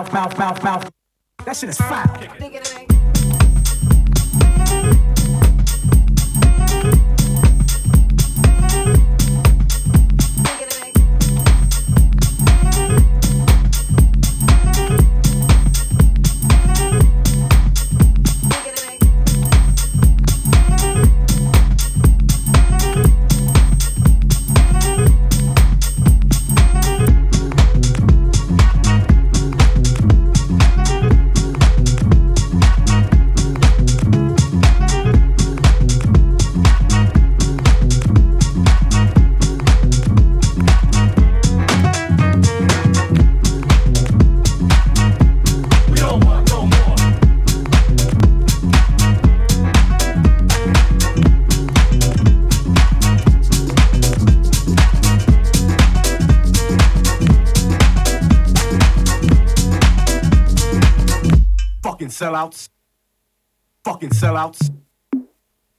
Mouth, mouth, mouth, mouth. That shit is foul. Sellouts, fucking sellouts,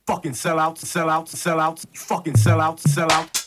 fucking sellouts, sellouts, sellouts, fucking sellouts, sellouts.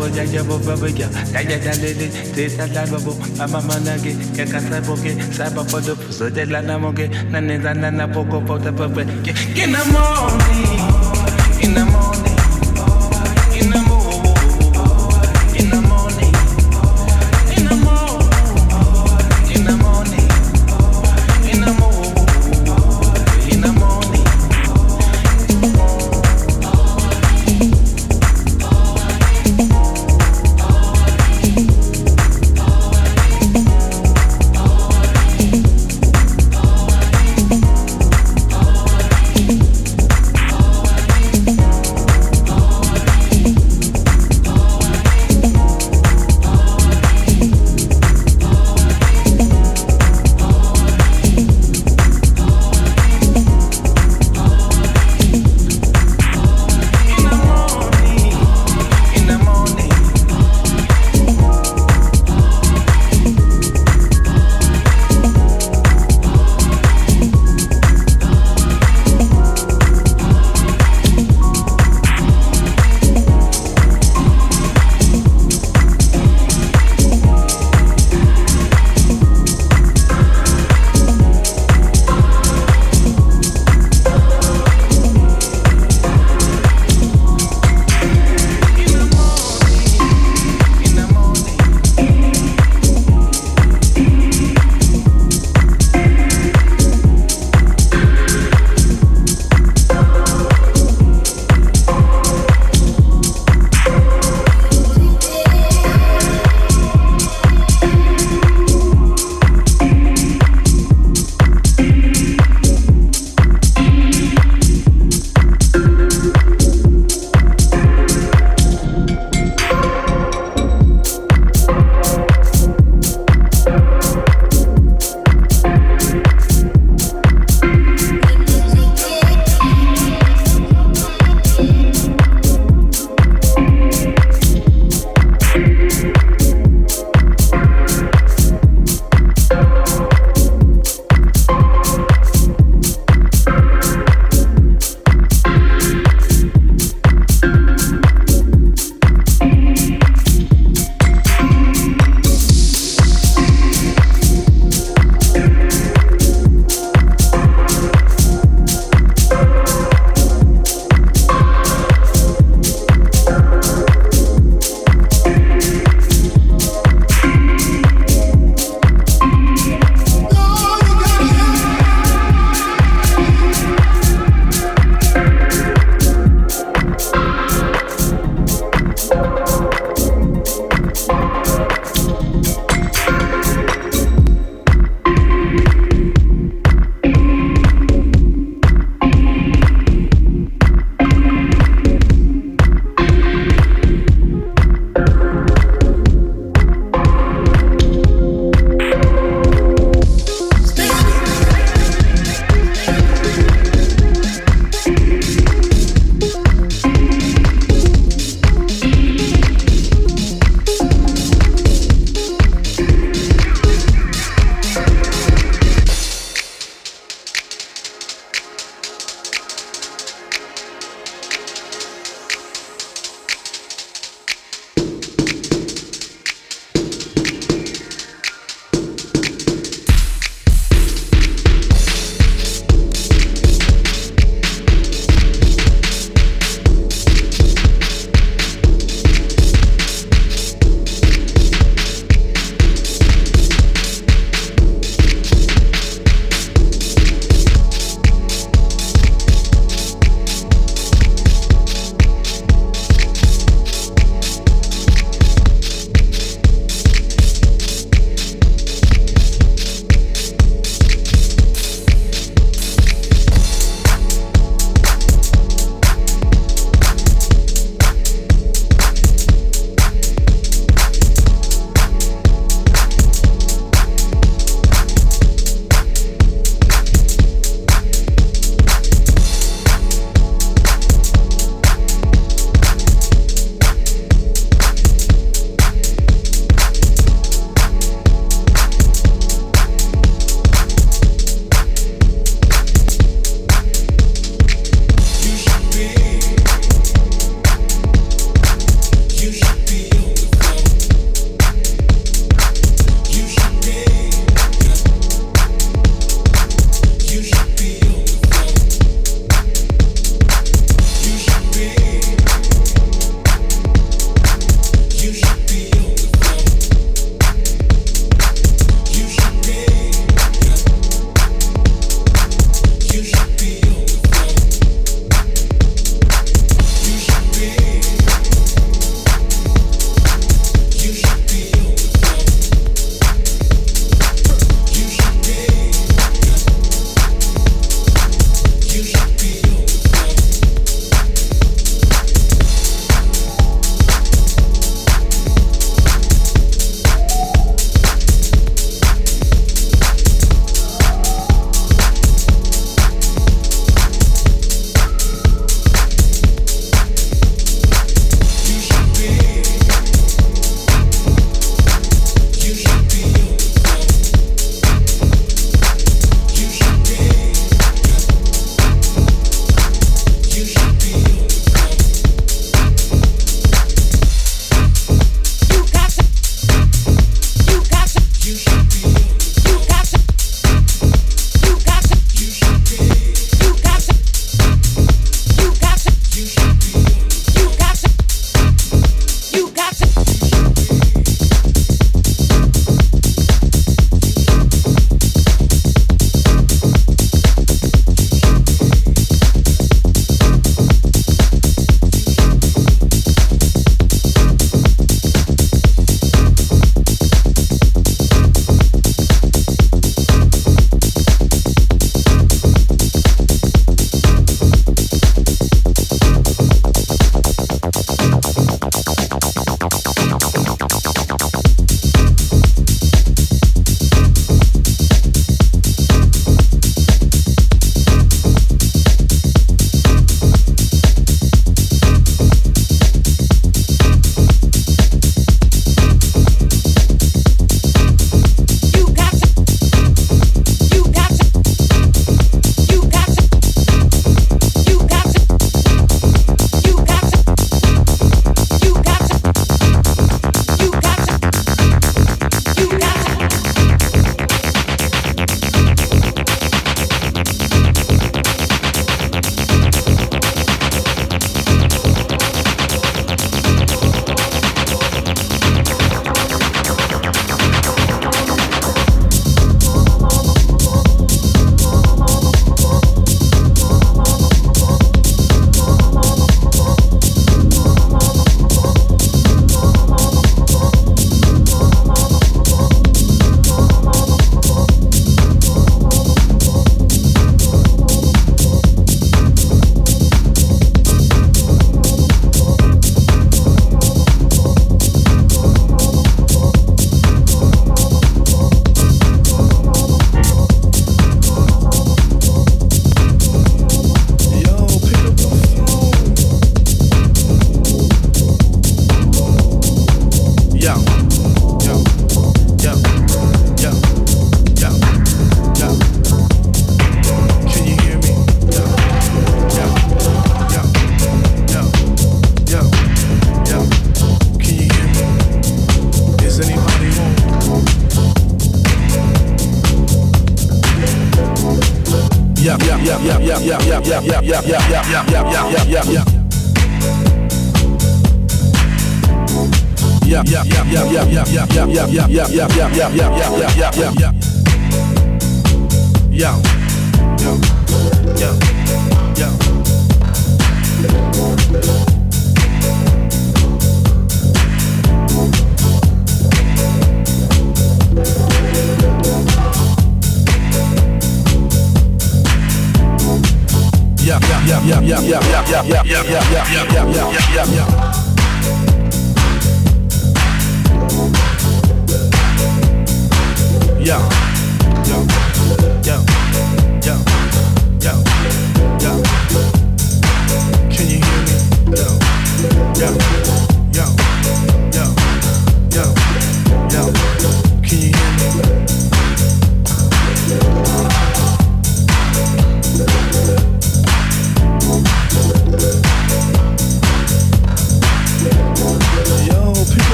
Wo ya ya wo wo wo ya. Ya ya ya le le. Se sa la wo wo. Mama mana ge. Ke ka sa bo ge. Sa bo bo do. So de la na mo ge. Na ne za na na po ko po te pe pe. Ge ge na mo ni. In the morning.